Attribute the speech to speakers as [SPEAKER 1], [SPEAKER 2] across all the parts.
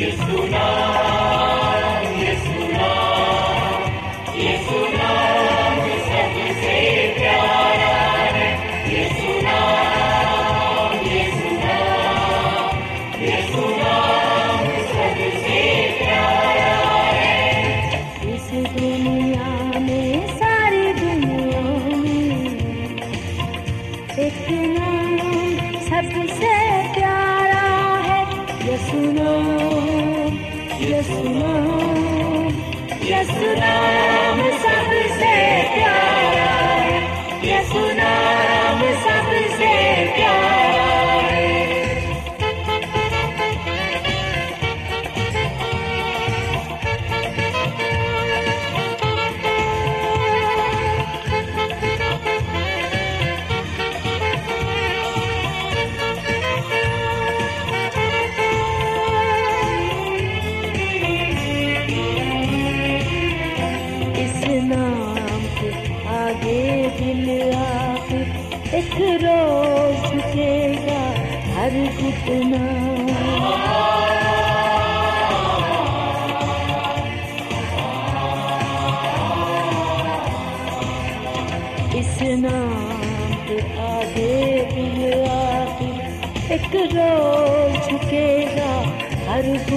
[SPEAKER 1] اس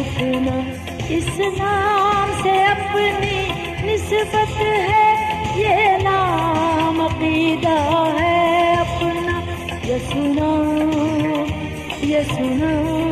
[SPEAKER 1] اپنا اس نام سے اپنی نسبت ہے، یہ نام عقیدہ ہے اپنا۔ یسو نام یہ سنا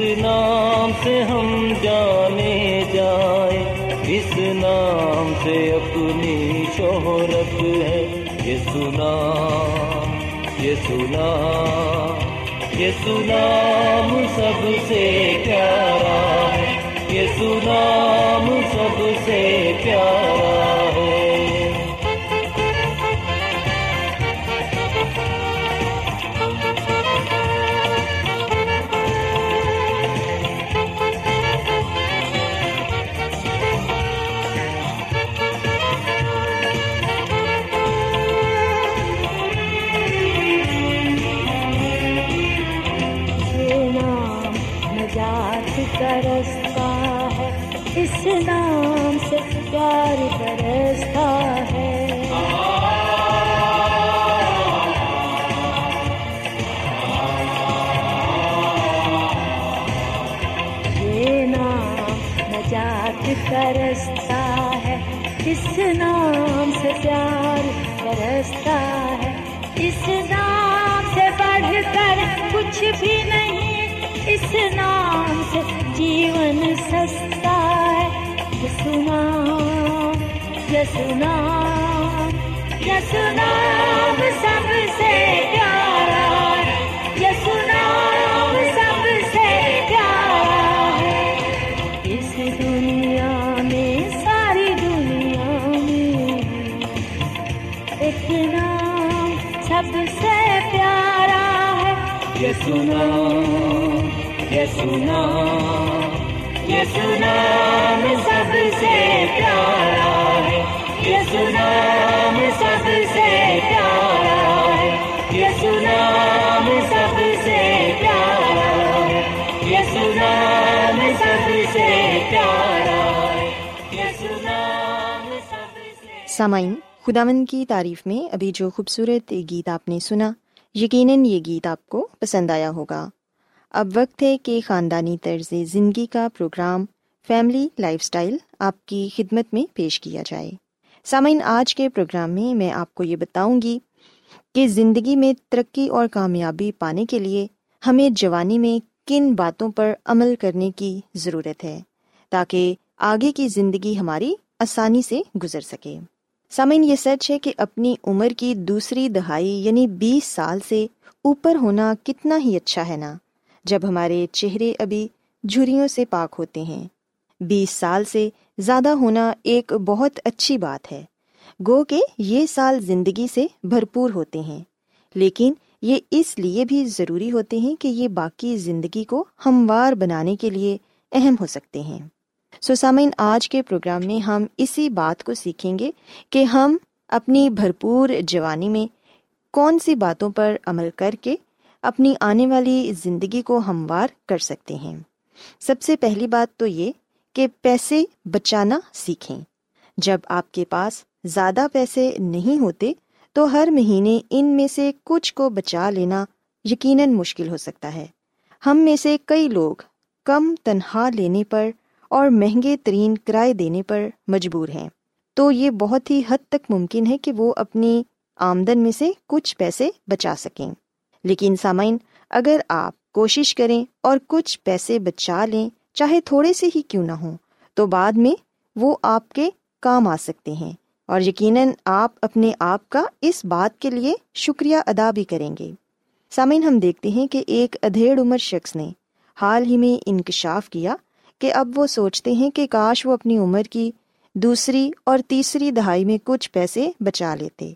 [SPEAKER 1] نام سے
[SPEAKER 2] ہم جانے جائیں اس نام سے اپنی شہرت ہے۔ یہ سنا یہ سنا، یہ سنام سب سے پیارا ہے۔ یہ سنام سب سے
[SPEAKER 1] اس نام سے پیار برستا ہے۔ یہ نام نجات کا ہے۔ اس نام سے پیار برستا ہے۔ اس نام سے بڑھ کر کچھ بھی نہیں۔ اس نام سے جیون سستا یسو نام یسو نام سب سے پیارا ہے۔ یسو نام سب سے پیارا ہے۔ اس دنیا میں، ساری دنیا میں، ایک نام سب سے پیارا ہے۔
[SPEAKER 2] یسو نام یسو سب سے پیارا ہے۔ یسو نام سب سے پیارا ہے یسو نام سب سے پیارا ہے یسو نام سب سے پیارا یسو نام سب سے
[SPEAKER 3] سامعین خداون کی تعریف میں ابھی جو خوبصورت گیت آپ نے سنا، یقیناً یہ گیت آپ کو پسند آیا ہوگا۔ اب وقت ہے کہ خاندانی طرز زندگی کا پروگرام، فیملی لائف سٹائل آپ کی خدمت میں پیش کیا جائے۔ سامعین، آج کے پروگرام میں میں آپ کو یہ بتاؤں گی کہ زندگی میں ترقی اور کامیابی پانے کے لیے ہمیں جوانی میں کن باتوں پر عمل کرنے کی ضرورت ہے تاکہ آگے کی زندگی ہماری آسانی سے گزر سکے۔ سامعین، یہ سچ ہے کہ اپنی عمر کی دوسری دہائی یعنی بیس سال سے اوپر ہونا کتنا ہی اچھا ہے نا؟ جب ہمارے چہرے ابھی جھریوں سے پاک ہوتے ہیں۔ بیس سال سے زیادہ ہونا ایک بہت اچھی بات ہے۔ گو کہ یہ سال زندگی سے بھرپور ہوتے ہیں، لیکن یہ اس لیے بھی ضروری ہوتے ہیں کہ یہ باقی زندگی کو ہموار بنانے کے لیے اہم ہو سکتے ہیں۔ سو سامعین، آج کے پروگرام میں ہم اسی بات کو سیکھیں گے کہ ہم اپنی بھرپور جوانی میں کون سی باتوں پر عمل کر کے اپنی آنے والی زندگی کو ہموار کر سکتے ہیں۔ سب سے پہلی بات تو یہ کہ پیسے بچانا سیکھیں۔ جب آپ کے پاس زیادہ پیسے نہیں ہوتے، تو ہر مہینے ان میں سے کچھ کو بچا لینا یقیناً مشکل ہو سکتا ہے۔ ہم میں سے کئی لوگ کم تنخواہ لینے پر اور مہنگے ترین کرائے دینے پر مجبور ہیں۔ تو یہ بہت ہی حد تک ممکن ہے کہ وہ اپنی آمدن میں سے کچھ پیسے بچا سکیں۔ لیکن سامعین، اگر آپ کوشش کریں اور کچھ پیسے بچا لیں چاہے تھوڑے سے ہی کیوں نہ ہوں، تو بعد میں وہ آپ کے کام آ سکتے ہیں اور یقیناً آپ اپنے آپ کا اس بات کے لیے شکریہ ادا بھی کریں گے۔ سامعین، ہم دیکھتے ہیں کہ ایک ادھیڑ عمر شخص نے حال ہی میں انکشاف کیا کہ اب وہ سوچتے ہیں کہ کاش وہ اپنی عمر کی دوسری اور تیسری دہائی میں کچھ پیسے بچا لیتے۔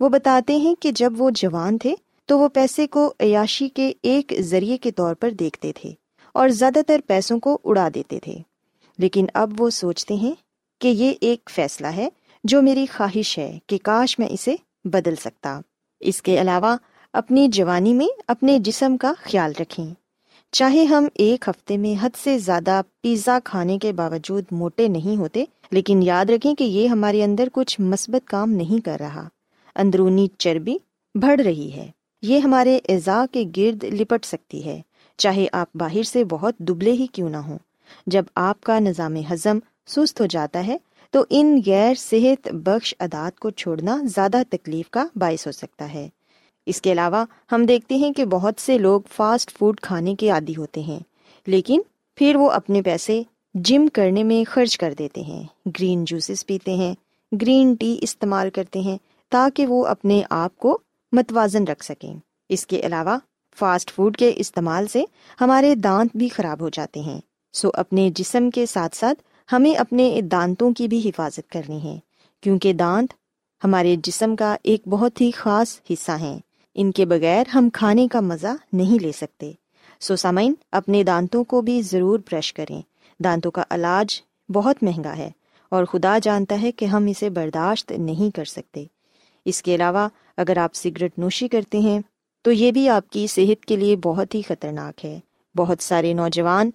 [SPEAKER 3] وہ بتاتے ہیں کہ جب وہ جوان تھے تو وہ پیسے کو عیاشی کے ایک ذریعے کے طور پر دیکھتے تھے۔ اور زیادہ تر پیسوں کو اڑا دیتے تھے۔ لیکن اب وہ سوچتے ہیں کہ یہ ایک فیصلہ ہے جو میری خواہش ہے کہ کاش میں اسے بدل سکتا۔ اس کے علاوہ اپنی جوانی میں اپنے جسم کا خیال رکھیں۔ چاہے ہم ایک ہفتے میں حد سے زیادہ پیزا کھانے کے باوجود موٹے نہیں ہوتے، لیکن یاد رکھیں کہ یہ ہمارے اندر کچھ مثبت کام نہیں کر رہا۔ اندرونی چربی بڑھ رہی ہے۔ یہ ہمارے اعضاء کے گرد لپٹ سکتی ہے۔ چاہے آپ باہر سے بہت دبلے ہی کیوں نہ ہوں۔ جب آپ کا نظام ہضم سست ہو جاتا ہے، تو ان غیر صحت بخش عدات کو چھوڑنا زیادہ تکلیف کا باعث ہو سکتا ہے۔ اس کے علاوہ، ہم دیکھتے ہیں کہ بہت سے لوگ فاسٹ فوڈ کھانے کے عادی ہوتے ہیں، لیکن پھر وہ اپنے پیسے جم کرنے میں خرچ کر دیتے ہیں۔ گرین جوسز پیتے ہیں، گرین ٹی استعمال کرتے ہیں تاکہ وہ اپنے آپ کو متوازن رکھ سکیں۔ اس کے علاوہ فاسٹ فوڈ کے استعمال سے ہمارے دانت بھی خراب ہو جاتے ہیں۔ سو اپنے جسم کے ساتھ ساتھ ہمیں اپنے دانتوں کی بھی حفاظت کرنی ہے، کیونکہ دانت ہمارے جسم کا ایک بہت ہی خاص حصہ ہیں۔ ان کے بغیر ہم کھانے کا مزہ نہیں لے سکتے۔ سو سامعین، اپنے دانتوں کو بھی ضرور برش کریں۔ دانتوں کا علاج بہت مہنگا ہے اور خدا جانتا ہے کہ ہم اسے برداشت نہیں کر سکتے۔ اس کے علاوہ، اگر آپ سگریٹ نوشی کرتے ہیں تو یہ بھی آپ کی صحت کے لیے بہت ہی خطرناک ہے۔ بہت سارے نوجوان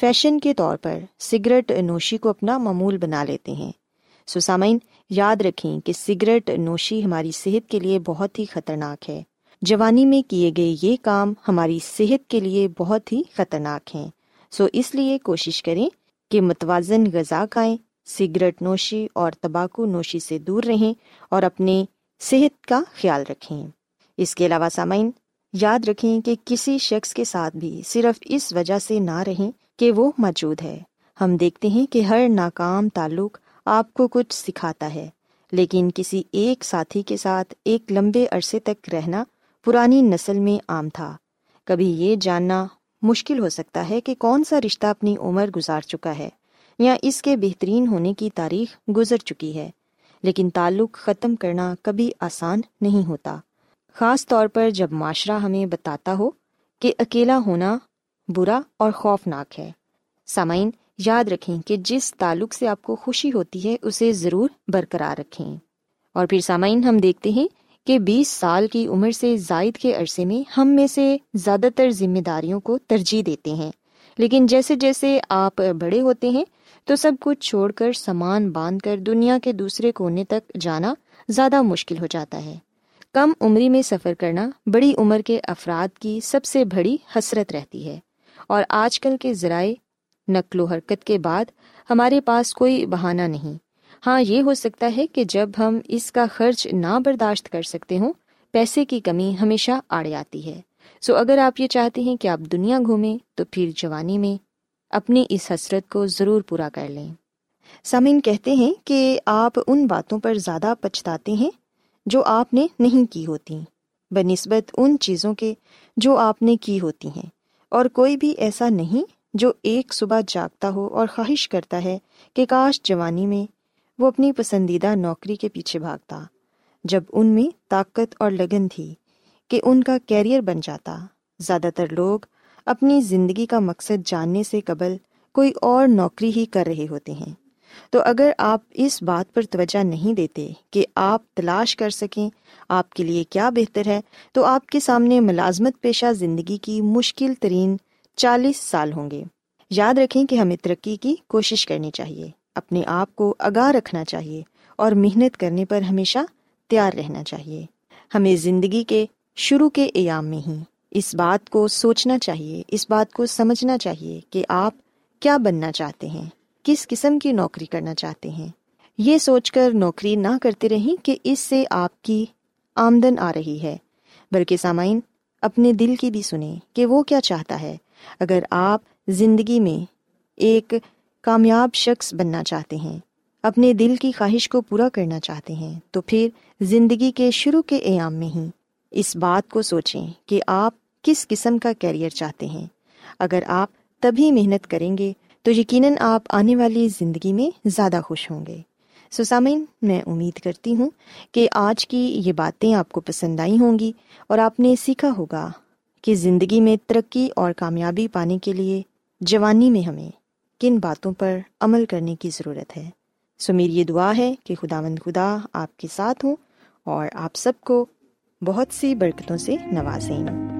[SPEAKER 3] فیشن کے طور پر سگریٹ نوشی کو اپنا معمول بنا لیتے ہیں۔ سسامین یاد رکھیں کہ سگریٹ نوشی ہماری صحت کے لیے بہت ہی خطرناک ہے۔ جوانی میں کیے گئے یہ کام ہماری صحت کے لیے بہت ہی خطرناک ہیں۔ سو اس لیے کوشش کریں کہ متوازن غذا کھائیں، سگریٹ نوشی اور تمباکو نوشی سے دور رہیں اور اپنے صحت کا خیال رکھیں۔ اس کے علاوہ سامعین، یاد رکھیں کہ کسی شخص کے ساتھ بھی صرف اس وجہ سے نہ رہیں کہ وہ موجود ہے۔ ہم دیکھتے ہیں کہ ہر ناکام تعلق آپ کو کچھ سکھاتا ہے، لیکن کسی ایک ساتھی کے ساتھ ایک لمبے عرصے تک رہنا پرانی نسل میں عام تھا۔ کبھی یہ جاننا مشکل ہو سکتا ہے کہ کون سا رشتہ اپنی عمر گزار چکا ہے یا اس کے بہترین ہونے کی تاریخ گزر چکی ہے، لیکن تعلق ختم کرنا کبھی آسان نہیں ہوتا۔ خاص طور پر جب معاشرہ ہمیں بتاتا ہو کہ اکیلا ہونا برا اور خوفناک ہے۔ سامعین، یاد رکھیں کہ جس تعلق سے آپ کو خوشی ہوتی ہے، اسے ضرور برقرار رکھیں۔ اور پھر سامعین، ہم دیکھتے ہیں کہ بیس سال کی عمر سے زائد کے عرصے میں ہم میں سے زیادہ تر ذمہ داریوں کو ترجیح دیتے ہیں۔ لیکن جیسے جیسے آپ بڑے ہوتے ہیں، تو سب کچھ چھوڑ کر سامان باندھ کر دنیا کے دوسرے کونے تک جانا زیادہ مشکل ہو جاتا ہے۔ کم عمری میں سفر کرنا بڑی عمر کے افراد کی سب سے بڑی حسرت رہتی ہے۔ اور آج کل کے ذرائع نقل و حرکت کے بعد ہمارے پاس کوئی بہانہ نہیں۔ ہاں یہ ہو سکتا ہے کہ جب ہم اس کا خرچ نہ برداشت کر سکتے ہوں، پیسے کی کمی ہمیشہ آڑے آتی ہے۔ سو اگر آپ یہ چاہتے ہیں کہ آپ دنیا گھومیں، تو پھر جوانی میں اپنی اس حسرت کو ضرور پورا کر لیں۔ سمن کہتے ہیں کہ آپ ان باتوں پر زیادہ پچھتاتے ہیں جو آپ نے نہیں کی ہوتی بہ نسبت ان چیزوں کے جو آپ نے کی ہوتی ہیں۔ اور کوئی بھی ایسا نہیں جو ایک صبح جاگتا ہو اور خواہش کرتا ہے کہ کاش جوانی میں وہ اپنی پسندیدہ نوکری کے پیچھے بھاگتا، جب ان میں طاقت اور لگن تھی کہ ان کا کیریئر بن جاتا۔ زیادہ تر لوگ اپنی زندگی کا مقصد جاننے سے قبل کوئی اور نوکری ہی کر رہے ہوتے ہیں۔ تو اگر آپ اس بات پر توجہ نہیں دیتے کہ آپ تلاش کر سکیں آپ کے لیے کیا بہتر ہے، تو آپ کے سامنے ملازمت پیشہ زندگی کی مشکل ترین چالیس سال ہوں گے۔ یاد رکھیں کہ ہمیں ترقی کی کوشش کرنی چاہیے، اپنے آپ کو آگاہ رکھنا چاہیے اور محنت کرنے پر ہمیشہ تیار رہنا چاہیے۔ ہمیں زندگی کے شروع کے ایام میں ہی اس بات کو سوچنا چاہیے، اس بات کو سمجھنا چاہیے کہ آپ کیا بننا چاہتے ہیں۔ کس قسم کی نوکری کرنا چاہتے ہیں؟ یہ سوچ کر نوکری نہ کرتے رہیں کہ اس سے آپ کی آمدن آ رہی ہے۔ بلکہ سامعین، اپنے دل کی بھی سنیں کہ وہ کیا چاہتا ہے۔ اگر آپ زندگی میں ایک کامیاب شخص بننا چاہتے ہیں، اپنے دل کی خواہش کو پورا کرنا چاہتے ہیں، تو پھر زندگی کے شروع کے ایام میں ہی اس بات کو سوچیں کہ آپ کس قسم کا کیریئر چاہتے ہیں۔ اگر آپ تبھی محنت کریں گے تو یقیناً آپ آنے والی زندگی میں زیادہ خوش ہوں گے۔ سسامین میں امید کرتی ہوں کہ آج کی یہ باتیں آپ کو پسند آئی ہوں گی اور آپ نے سیکھا ہوگا کہ زندگی میں ترقی اور کامیابی پانے کے لیے جوانی میں ہمیں کن باتوں پر عمل کرنے کی ضرورت ہے۔ سو میری یہ دعا ہے کہ خدا مند خدا آپ کے ساتھ ہوں اور آپ سب کو بہت سی برکتوں سے نوازیں۔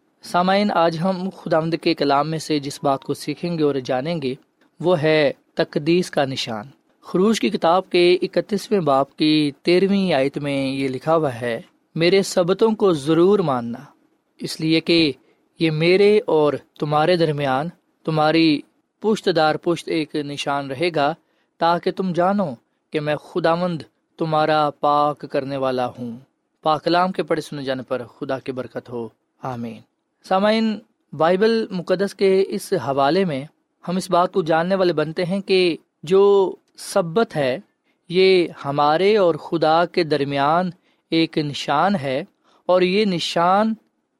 [SPEAKER 4] سامعین، آج ہم خدا کے کلام میں سے جس بات کو سیکھیں گے اور جانیں گے، وہ ہے تقدیس کا نشان۔ خروش کی کتاب کے اکتیسویں باپ کی تیرہویں آیت میں یہ لکھا ہوا ہے، میرے سبتوں کو ضرور ماننا۔ اس لیے کہ یہ میرے اور تمہارے درمیان تمہاری پشت دار پشت ایک نشان رہے گا، تاکہ تم جانو کہ میں خدا مند تمہارا پاک کرنے والا ہوں۔ پاکلام کے پڑھے سنے جانے پر خدا کی برکت ہو۔ آمین۔ سامعین، بائبل مقدس کے اس حوالے میں ہم اس بات کو جاننے والے بنتے ہیں کہ جو سبت ہے، یہ ہمارے اور خدا کے درمیان ایک نشان ہے اور یہ نشان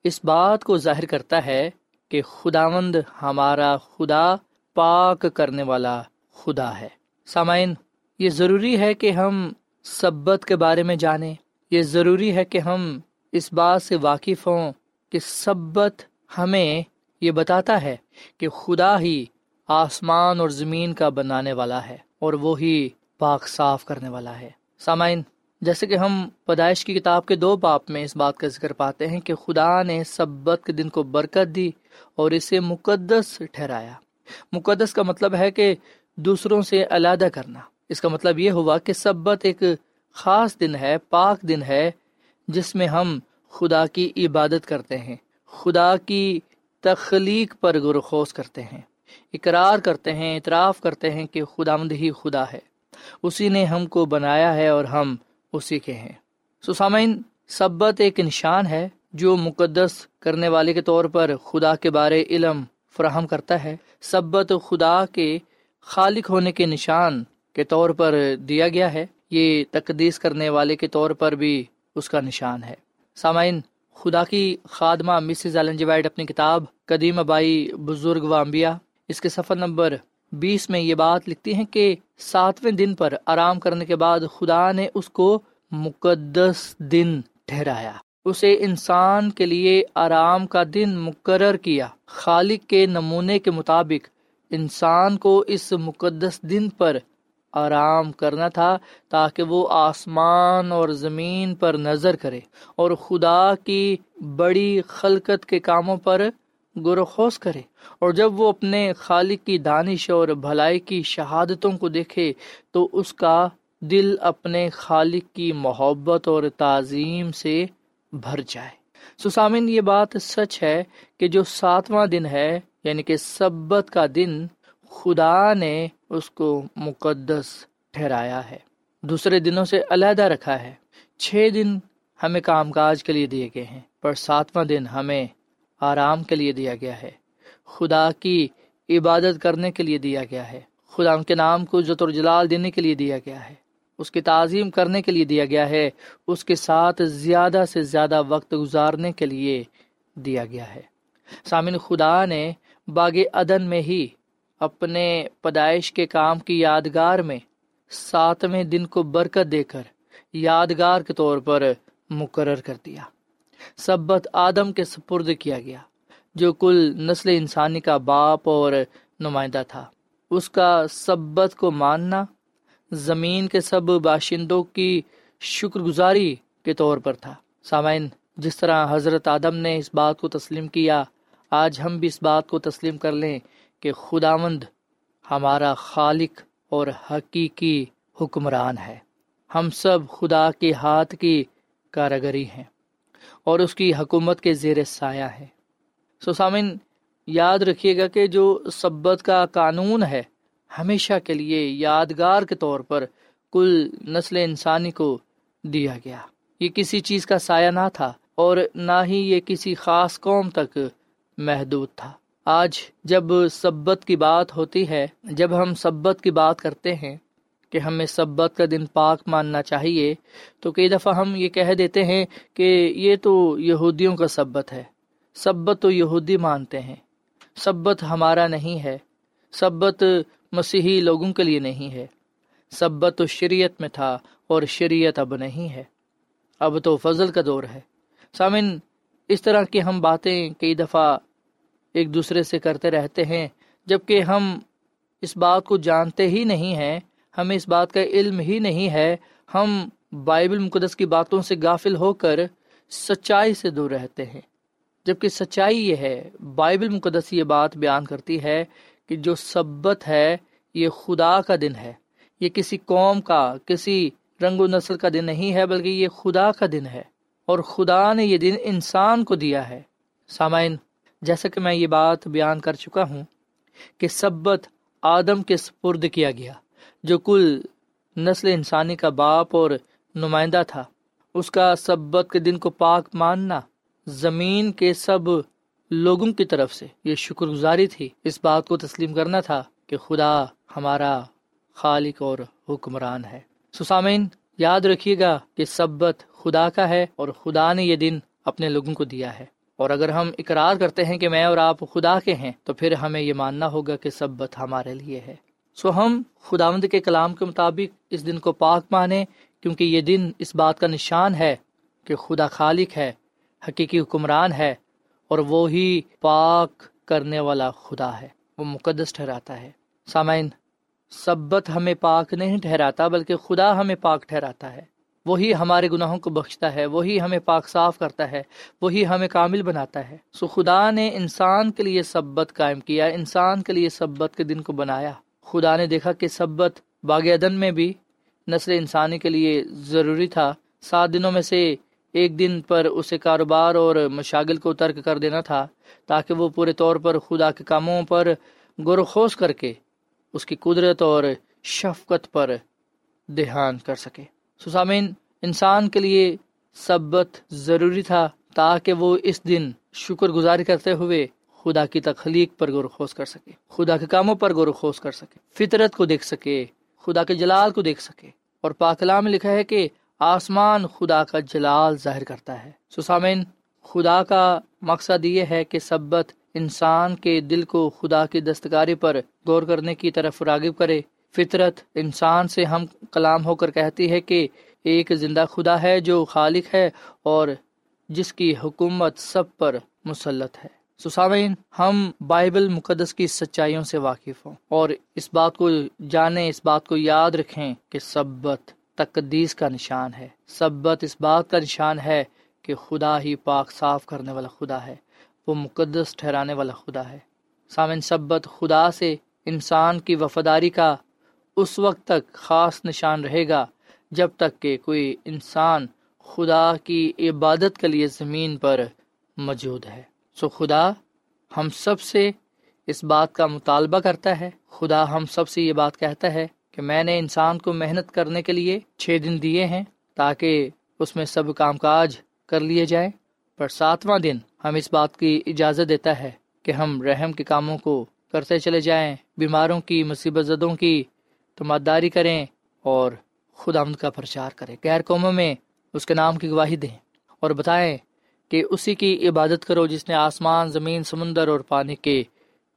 [SPEAKER 4] اس بات کو ظاہر کرتا ہے کہ خداوند ہمارا خدا پاک کرنے والا خدا ہے۔ سامعین، یہ ضروری ہے کہ ہم سبت کے بارے میں جانیں۔ یہ ضروری ہے کہ ہم اس بات سے واقف ہوں کہ سبت ہمیں یہ بتاتا ہے کہ خدا ہی آسمان اور زمین کا بنانے والا ہے اور وہی پاک صاف کرنے والا ہے۔ سامعین، جیسے کہ ہم پیدائش کی کتاب کے دو باپ میں اس بات کا ذکر پاتے ہیں کہ خدا نے سبت کے دن کو برکت دی اور اسے مقدس ٹھہرایا۔ مقدس کا مطلب ہے کہ دوسروں سے علیحدہ کرنا۔ اس کا مطلب یہ ہوا کہ سبت ایک خاص دن ہے، پاک دن ہے، جس میں ہم خدا کی عبادت کرتے ہیں، خدا کی تخلیق پر گرخوز کرتے ہیں، اقرار کرتے ہیں، اعتراف کرتے ہیں کہ خدا مند ہی خدا ہے۔ اسی نے ہم کو بنایا ہے اور ہم اسی کے ہیں۔ سسامین سبت ایک نشان ہے جو مقدس کرنے والے کے طور پر خدا کے بارے علم فراہم کرتا ہے۔ سبت خدا کے خالق ہونے کے نشان کے طور پر دیا گیا ہے۔ یہ تقدیس کرنے والے کے طور پر بھی اس کا نشان ہے۔ سامعین، خدا کی خادمہ مسز وائٹ اپنی کتاب قدیم ابائی بزرگ و انبیاء۔ اس کے سفر نمبر بیس میں یہ بات لکھتی ہیں کہ ساتویں دن پر آرام کرنے کے بعد خدا نے اس کو مقدس دن ٹھہرایا۔ اسے انسان کے لیے آرام کا دن مقرر کیا۔ خالق کے نمونے کے مطابق انسان کو اس مقدس دن پر آرام کرنا تھا تاکہ وہ آسمان اور زمین پر نظر کرے اور خدا کی بڑی خلقت کے کاموں پر گرخوز کرے اور جب وہ اپنے خالق کی دانش اور بھلائی کی شہادتوں کو دیکھے تو اس کا دل اپنے خالق کی محبت اور تعظیم سے بھر جائے۔ سسامن، یہ بات سچ ہے کہ جو ساتواں دن ہے یعنی کہ سبت کا دن خدا نے اس کو مقدس ٹھہرایا ہے۔ دوسرے دنوں سے علیحدہ رکھا ہے۔ چھ دن ہمیں کام کاج کے لیے دیے گئے ہیں، پر ساتواں دن ہمیں آرام کے لیے دیا گیا ہے۔ خدا کی عبادت کرنے کے لیے دیا گیا ہے۔ خدا ان کے نام کو جت جلال دینے کے لیے دیا گیا ہے۔ اس کی تعظیم کرنے کے لیے دیا گیا ہے۔ اس کے ساتھ زیادہ سے زیادہ وقت گزارنے کے لیے دیا گیا ہے۔ سامن خدا نے باغ عدن میں ہی اپنے پیدائش کے کام کی یادگار میں ساتویں دن کو برکت دے کر یادگار کے طور پر مقرر کر دیا۔ سبت آدم کے سپرد کیا گیا، جو کل نسل انسانی کا باپ اور نمائندہ تھا۔ اس کا سبت کو ماننا، زمین کے سب باشندوں کی شکر گزاری کے طور پر تھا۔ سامعین، جس طرح حضرت آدم نے اس بات کو تسلیم کیا، آج ہم بھی اس بات کو تسلیم کر لیں۔ کہ خداوند ہمارا خالق اور حقیقی حکمران ہے۔ ہم سب خدا کے ہاتھ کی کاراگری ہیں اور اس کی حکومت کے زیر سایہ ہے۔ سو سامن یاد رکھیے گا کہ جو سبت کا قانون ہے، ہمیشہ کے لیے یادگار کے طور پر کل نسل انسانی کو دیا گیا۔ یہ کسی چیز کا سایہ نہ تھا اور نہ ہی یہ کسی خاص قوم تک محدود تھا۔ آج جب سبت کی بات ہوتی ہے، جب ہم سبت کی بات کرتے ہیں کہ ہمیں سبت کا دن پاک ماننا چاہیے، تو کئی دفعہ ہم یہ کہہ دیتے ہیں کہ یہ تو یہودیوں کا سبت ہے۔ سبت تو یہودی مانتے ہیں۔ سبت ہمارا نہیں ہے۔ سبت مسیحی لوگوں کے لیے نہیں ہے۔ سبت تو شریعت میں تھا اور شریعت اب نہیں ہے۔ اب تو فضل کا دور ہے۔ سامن اس طرح کی ہم باتیں کئی دفعہ ایک دوسرے سے کرتے رہتے ہیں جبکہ ہم اس بات کو جانتے ہی نہیں ہیں، ہمیں اس بات کا علم ہی نہیں ہے۔ ہم بائبل مقدس کی باتوں سے غافل ہو کر سچائی سے دور رہتے ہیں۔ جبکہ سچائی یہ ہے، بائبل مقدس یہ بات بیان کرتی ہے کہ جو سبت ہے، یہ خدا کا دن ہے۔ یہ کسی قوم کا، کسی رنگ و نسل کا دن نہیں ہے، بلکہ یہ خدا کا دن ہے۔ اور خدا نے یہ دن انسان کو دیا ہے۔ سامعین جیسا کہ میں یہ بات بیان کر چکا ہوں کہ سبت آدم کے سپرد کیا گیا، جو کل نسل انسانی کا باپ اور نمائندہ تھا۔ اس کا سبت کے دن کو پاک ماننا زمین کے سب لوگوں کی طرف سے یہ شکر گزاری تھی۔ اس بات کو تسلیم کرنا تھا کہ خدا ہمارا خالق اور حکمران ہے۔ سسامین یاد رکھیے گا کہ سبت خدا کا ہے اور خدا نے یہ دن اپنے لوگوں کو دیا ہے۔ اور اگر ہم اقرار کرتے ہیں کہ میں اور آپ خدا کے ہیں، تو پھر ہمیں یہ ماننا ہوگا کہ سبت ہمارے لیے ہے۔ سو ہم خداوند کے کلام کے مطابق اس دن کو پاک مانیں، کیونکہ یہ دن اس بات کا نشان ہے کہ خدا خالق ہے، حقیقی حکمران ہے، اور وہی پاک کرنے والا خدا ہے۔ وہ مقدس ٹھہراتا ہے۔ سامعین، سبت ہمیں پاک نہیں ٹھہراتا، بلکہ خدا ہمیں پاک ٹھہراتا ہے۔ وہی ہمارے گناہوں کو بخشتا ہے، وہی ہمیں پاک صاف کرتا ہے، وہی ہمیں کامل بناتا ہے۔ سو خدا نے انسان کے لیے سبت قائم کیا، انسان کے لیے سبت کے دن کو بنایا۔ خدا نے دیکھا کہ سبت باغ عدن میں بھی نسل انسانی کے لیے ضروری تھا۔ سات دنوں میں سے ایک دن پر اسے کاروبار اور مشاغل کو ترک کر دینا تھا، تاکہ وہ پورے طور پر خدا کے کاموں پر غور خوش کر کے اس کی قدرت اور شفقت پر دھیان کر سکے۔ سسامین انسان کے لیے سبت ضروری تھا تاکہ وہ اس دن شکر گزاری کرتے ہوئے خدا کی تخلیق پر غور خوش کر سکے، خدا کے کاموں پر غور خوش کر سکے، فطرت کو دیکھ سکے، خدا کے جلال کو دیکھ سکے۔ اور پاکلا میں لکھا ہے کہ آسمان خدا کا جلال ظاہر کرتا ہے۔ سسامین خدا کا مقصد یہ ہے کہ سبت انسان کے دل کو خدا کی دستکاری پر غور کرنے کی طرف راغب کرے۔ فطرت انسان سے ہم کلام ہو کر کہتی ہے کہ ایک زندہ خدا ہے جو خالق ہے اور جس کی حکومت سب پر مسلط ہے۔ سسامین ہم بائبل مقدس کی سچائیوں سے واقف ہوں اور اس بات کو جانیں، اس بات کو یاد رکھیں کہ سبت تقدیس کا نشان ہے۔ سبت اس بات کا نشان ہے کہ خدا ہی پاک صاف کرنے والا خدا ہے، وہ مقدس ٹھہرانے والا خدا ہے۔ سامن سبت خدا سے انسان کی وفاداری کا اس وقت تک خاص نشان رہے گا جب تک کہ کوئی انسان خدا کی عبادت کے لیے زمین پر موجود ہے۔ سو خدا ہم سب سے اس بات کا مطالبہ کرتا ہے۔ خدا ہم سب سے یہ بات کہتا ہے کہ میں نے انسان کو محنت کرنے کے لیے چھ دن دیے ہیں تاکہ اس میں سب کام کاج کر لیے جائیں۔ پر ساتواں دن ہم اس بات کی اجازت دیتا ہے کہ ہم رحم کے کاموں کو کرتے چلے جائیں۔ بیماروں کی، مصیبت زدوں کی تماداری کریں اور خدا کا پرچار کریں۔ غیر قوموں میں اس کے نام کی گواہی دیں اور بتائیں کہ اسی کی عبادت کرو جس نے آسمان، زمین، سمندر اور پانی کے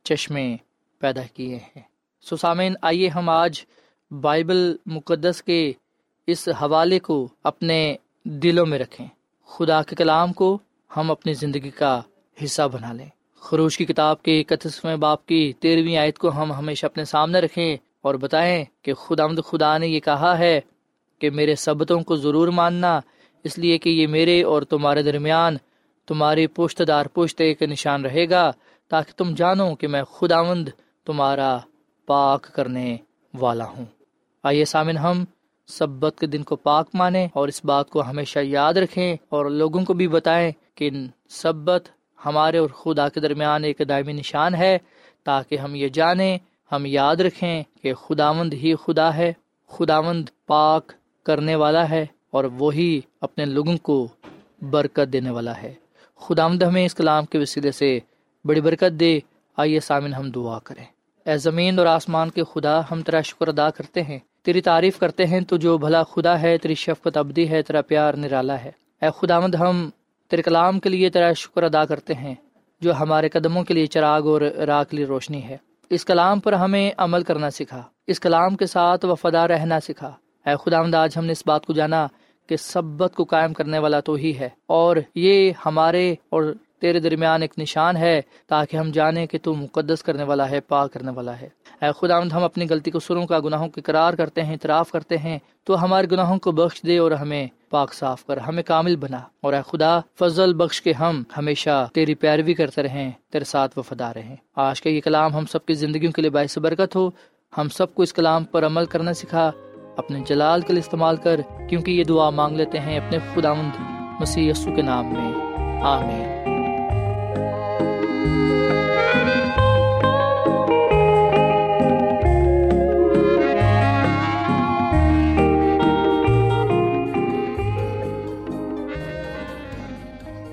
[SPEAKER 4] چشمے پیدا کیے ہیں۔ سسامین آئیے ہم آج بائبل مقدس کے اس حوالے کو اپنے دلوں میں رکھیں۔ خدا کے کلام کو ہم اپنی زندگی کا حصہ بنا لیں۔ خروش کی کتاب کے اکتیسویں باپ کی تیرہویں آیت کو ہم ہمیشہ اپنے سامنے رکھیں۔ اور بتائیں کہ خدا مد خدا نے یہ کہا ہے کہ میرے سبتوں کو ضرور ماننا، اس لیے کہ یہ میرے اور تمہارے درمیان تمہاری پشت دار پشت ایک نشان رہے گا، تاکہ تم جانو کہ میں خدا مند تمہارا پاک کرنے والا ہوں۔ آئیے سامن ہم سبت کے دن کو پاک مانیں اور اس بات کو ہمیشہ یاد رکھیں اور لوگوں کو بھی بتائیں کہ سبت ہمارے اور خدا کے درمیان ایک دائمی نشان ہے، تاکہ ہم یہ جانیں ہم یاد رکھیں کہ خداوند ہی خدا ہے، خداوند پاک کرنے والا ہے اور وہی اپنے لوگوں کو برکت دینے والا ہے۔ خداوند ہمیں اس کلام کے وسیلے سے بڑی برکت دے۔ آئیے سامن ہم دعا کریں۔ اے زمین اور آسمان کے خدا، ہم تیرا شکر ادا کرتے ہیں۔ تیری تعریف کرتے ہیں، تو جو بھلا خدا ہے، تیری شفقت ابدی ہے، تیرا پیار نرالا ہے۔ اے خداوند، ہم تیرے کلام کے لیے تیرا شکر ادا کرتے ہیں، جو ہمارے قدموں کے لیے چراغ اور راہ کے لیے روشنی ہے۔ اس کلام پر ہمیں عمل کرنا سکھا۔ اس کلام کے ساتھ وفادہ رہنا سکھا۔ اے خداوند، آج ہم نے اس بات کو جانا کہ سبت کو قائم کرنے والا تو ہی ہے اور یہ ہمارے اور تیرے درمیان ایک نشان ہے تاکہ ہم جانیں کہ تو مقدس کرنے والا ہے، پاک کرنے والا ہے۔ اے خداوند، ہم اپنی غلطی کو سروں کا، گناہوں کی قرار کرتے ہیں، اعتراف کرتے ہیں۔ تو ہمارے گناہوں کو بخش دے اور ہمیں پاک صاف کر، ہمیں کامل بنا۔ اور اے خدا، فضل بخش کے ہم ہمیشہ تیری پیروی کرتے رہیں، تیرے ساتھ وفدا رہیں۔ آج کا یہ کلام ہم سب کی زندگیوں کے لیے باعث برکت ہو۔ ہم سب کو اس کلام پر عمل کرنا سکھا۔ اپنے جلال کے لیے استعمال کر، کیونکہ یہ دعا مانگ لیتے ہیں اپنے خداوند مسیح یسو کے نام میں۔ آمین۔